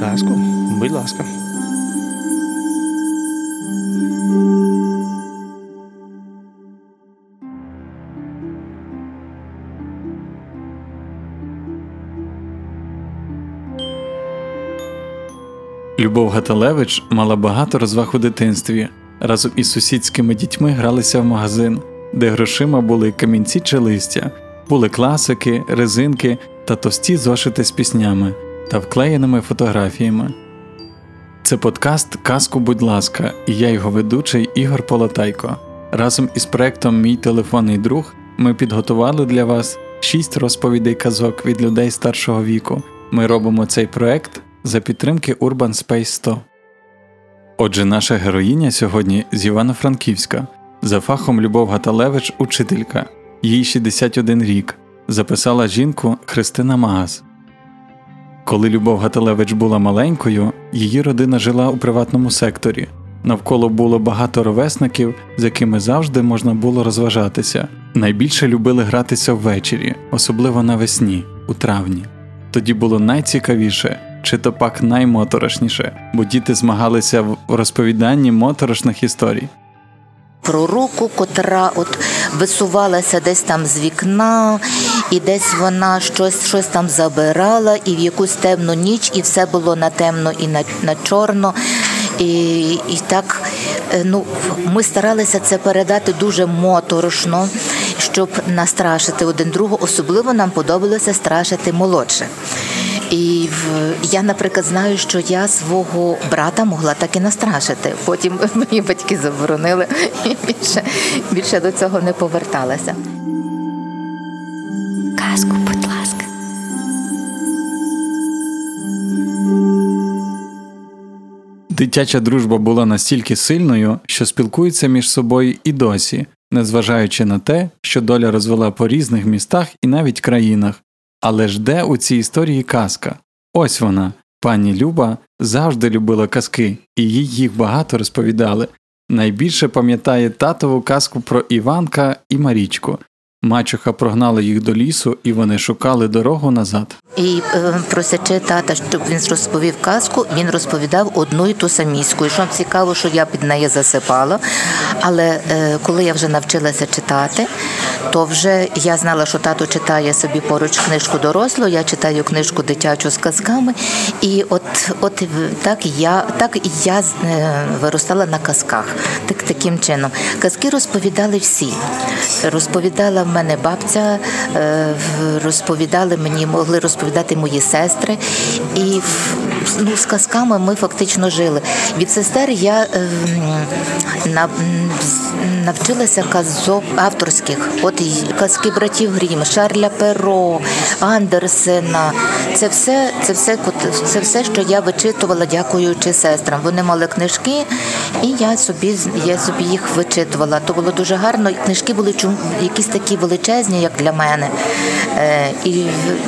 Казку, будь ласка. Любов Гаталевич мала багато розваг у дитинстві. Разом із сусідськими дітьми гралися в магазин, де грошима були камінці чи листя, були класики, резинки та товсті зошити з піснями та вклеєними фотографіями. Це подкаст Казку, будь ласка, і я його ведучий Ігор Полотайко. Разом із проектом Мій телефонний друг ми підготували для вас шість розповідей казок від людей старшого віку. Ми робимо цей проект за підтримки Urban Space 100. Отже, наша героїня сьогодні з Івано-Франківська, за фахом Любов Гаталевич, учителька, їй 61 рік, записала жінку Христина Магас. Коли Любов Гаталевич була маленькою, її родина жила у приватному секторі. Навколо було багато ровесників, з якими завжди можна було розважатися. Найбільше любили гратися ввечері, особливо навесні, у травні. Тоді було найцікавіше чи то пак наймоторошніше, бо діти змагалися в розповіданні моторошних історій. Про руку, котра от висувалася десь там з вікна, і десь вона щось щось там забирала, і в якусь темну ніч, і все було на темно і на на чорно. І і так е, ну, ми старалися це передати дуже моторошно, щоб настрашити один другого. Особливо нам подобалося страшити молодше. І я, наприклад, знаю, що я свого брата могла так і настрашити. Потім мої батьки заборонили і більше, більше до цього не поверталася. Дитяча дружба була настільки сильною, що спілкуються між собою і досі, незважаючи на те, що доля розвела по різних містах і навіть країнах. Але ж де у цій історії казка? Ось вона. Пані Люба завжди любила казки, і їй їх багато розповідали. Найбільше пам'ятає татову казку про Іванка і Марічку, Мачуха прогнала їх до лісу, і вони шукали дорогу назад. І е, просячи тата, щоб він розповів казку, він розповідав одну і ту саміську. І що цікаво, що я під неї засипала. Але е, коли я вже навчилася читати, то вже я знала, що тато читає собі поруч книжку дорослу, я читаю книжку дитячу з казками. І от от так я так я е, виростала на казках. Так, Таким чином. Казки розповідали всі. Розповідала в мене бабця, е, розповідали мені, могли розповідати мої сестри, і ну, з казками ми фактично жили. Від сестер я ем, навчилася казок авторських. От казки братів Грім, Шарля Перо, Андерсена. Це все, це все, це все, що я вичитувала, дякуючи сестрам. Вони мали книжки, і я собі я собі їх вичитувала. То було дуже гарно. Книжки були якісь такі величезні, як для мене. Е, і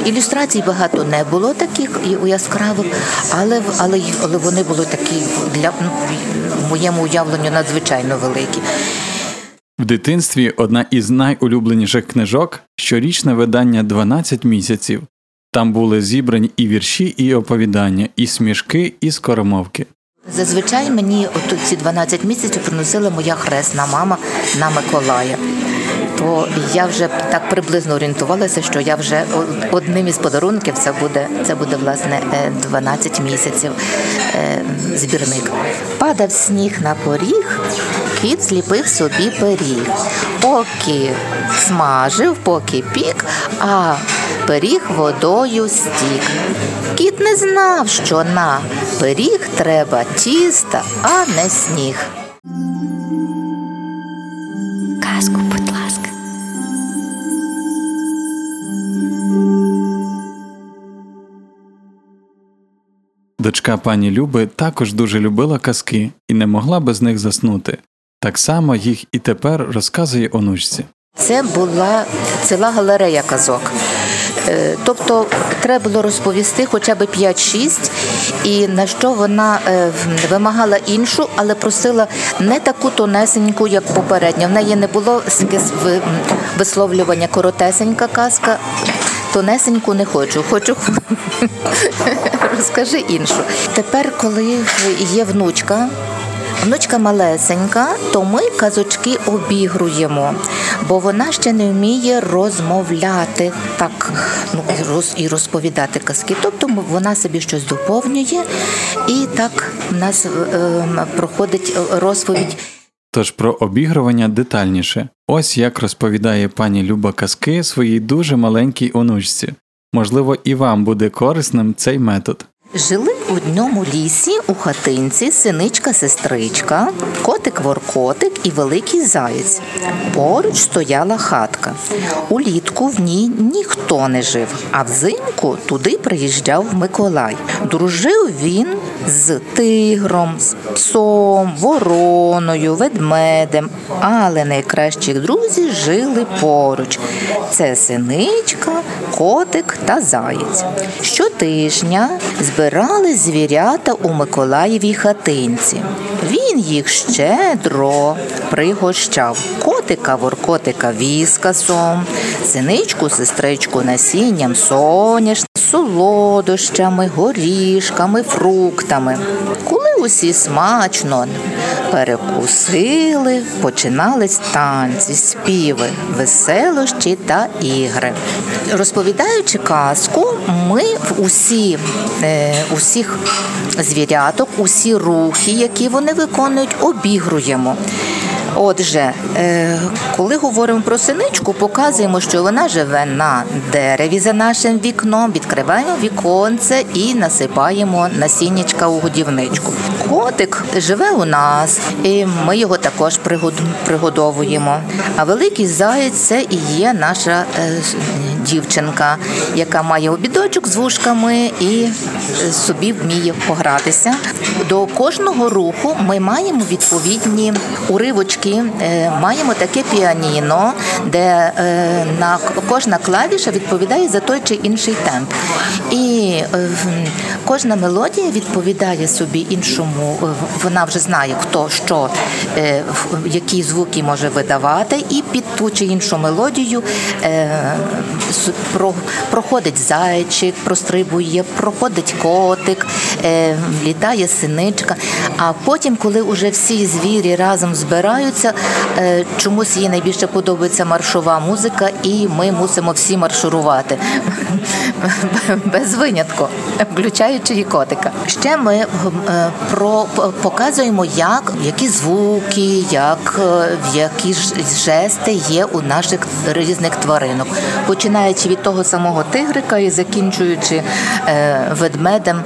ілюстрацій багато не було таких і яскравих, але але, але вони були такі для ну, моєму уявленню надзвичайно великі. В дитинстві одна із найулюбленіших книжок щорічне видання «12 місяців. Там були зібрані і вірші, і оповідання, і смішки, і скоромовки. Зазвичай мені от ці 12 місяців приносила моя хресна мама на Миколая то я вже так приблизно орієнтувалася, що я вже одним із подарунків це буде це буде власне 12 е, місяців е, збірник. Падав сніг на поріг, кіт зліпив собі пиріг. Поки смажив, поки пік, а пиріг водою стік. Кіт не знав, що на пиріг треба тіста, а не сніг. Казку, будь ласка. Дочка пані Люби також дуже любила казки і не могла без них заснути. Так само їх і тепер розказує онучці. Це була ціла галерея казок. Е, тобто треба було розповісти хоча б 5-6, і на що вона е, вимагала іншу, але просила не таку тонесеньку, як попередня. В неї не було висловлювання коротесенька казка тонесеньку не хочу, хочу розкажи іншу. Тепер, коли є внучка. Внучка малесенька, то ми казочки обігруємо, бо вона ще не вміє розмовляти так ну, і роз, і розповідати казки. Тобто вона собі щось доповнює, і так в нас е, проходить розповідь. Тож про обігрування детальніше. Ось як розповідає пані Люба казки своїй дуже маленькій онучці. Можливо, і вам буде корисним цей метод. Жили в одному лісі у хатинці синичка сестричка, котик воркотик і великий заєць. Поруч стояла хатка. Улітку в ній ніхто не жив, а взимку туди приїжджав Миколай. Дружив він з тигром, з псом, вороною, ведмедем, але найкращі друзі жили поруч. Це синичка, котик та заєць. Щотижня збирали звірята у Миколаєвій хатинці. Він їх щедро пригощав. Котика воркотика віскасом, синичку, сестричку насінням соняшним, солодощами, горішками, фруктами. Коли усі смачно перекусили, починались танці, співи, веселощі та ігри. Розповідаючи казку, ми в усі, е, усіх звіряток, усі рухи, які вони виконують, обігруємо. Отже, е, коли говоримо про синичку, показуємо, що вона живе на дереві за нашим вікном, відкриваємо віконце і насипаємо насіннячка у годівничку. Котик живе у нас, і ми його також пригодовуємо. А великий заєць це і є наша е, дівчинка, яка має обідочок з вушками і е, собі вміє погратися. До кожного руху ми маємо відповідні уривочки. Е, маємо таке піаніно, де на кожна клавіша відповідає за той чи інший темп. І кожна мелодія відповідає собі іншому. Вона вже знає, хто що, які звуки може видавати, і під ту чи іншу мелодію проходить зайчик, прострибує, проходить котик, літає синичка. А потім, коли вже всі звірі разом збираються. Е, чомусь їй найбільше подобається маршова музика, і ми мусимо всі маршурувати без винятку, включаючи і котика. Ще ми е, показуємо, як які звуки, як е, які жести є у наших різних тваринок, починаючи від того самого тигрика і закінчуючи ведмедем.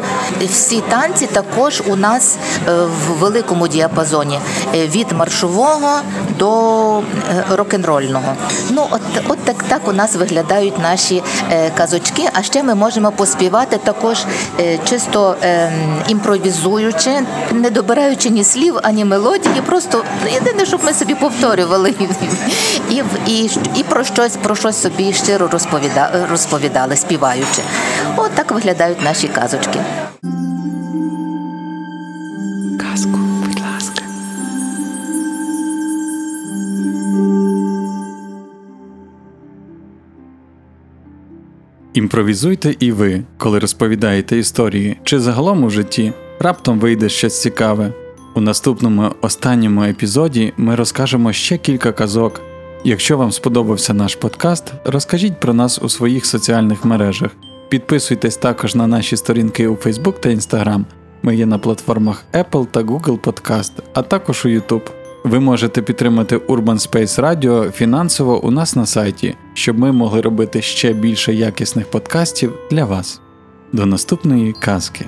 Всі танці також у нас в великому діапазоні від маршового до е, рок-н-рольного. Ну, от от так так у нас виглядають наші е, казочки. А ще ми можемо поспівати також е, чисто е, імпровізуючи, не добираючи ні слів, ані мелодії. Просто єдине, щоб ми собі повторювали і і, і про щось про щось собі щиро розповідали, розповідали, співаючи. От так виглядають наші казочки. Імпровізуйте і ви, коли розповідаєте історії, чи загалом у житті раптом вийде щось цікаве. У наступному останньому епізоді ми розкажемо ще кілька казок. Якщо вам сподобався наш подкаст, розкажіть про нас у своїх соціальних мережах. Підписуйтесь також на наші сторінки у Facebook та Instagram. Ми є на платформах Apple та Google Podcast, а також у YouTube. Ви можете підтримати Urban Space Radio фінансово у нас на сайті, щоб ми могли робити ще більше якісних подкастів для вас. До наступної казки.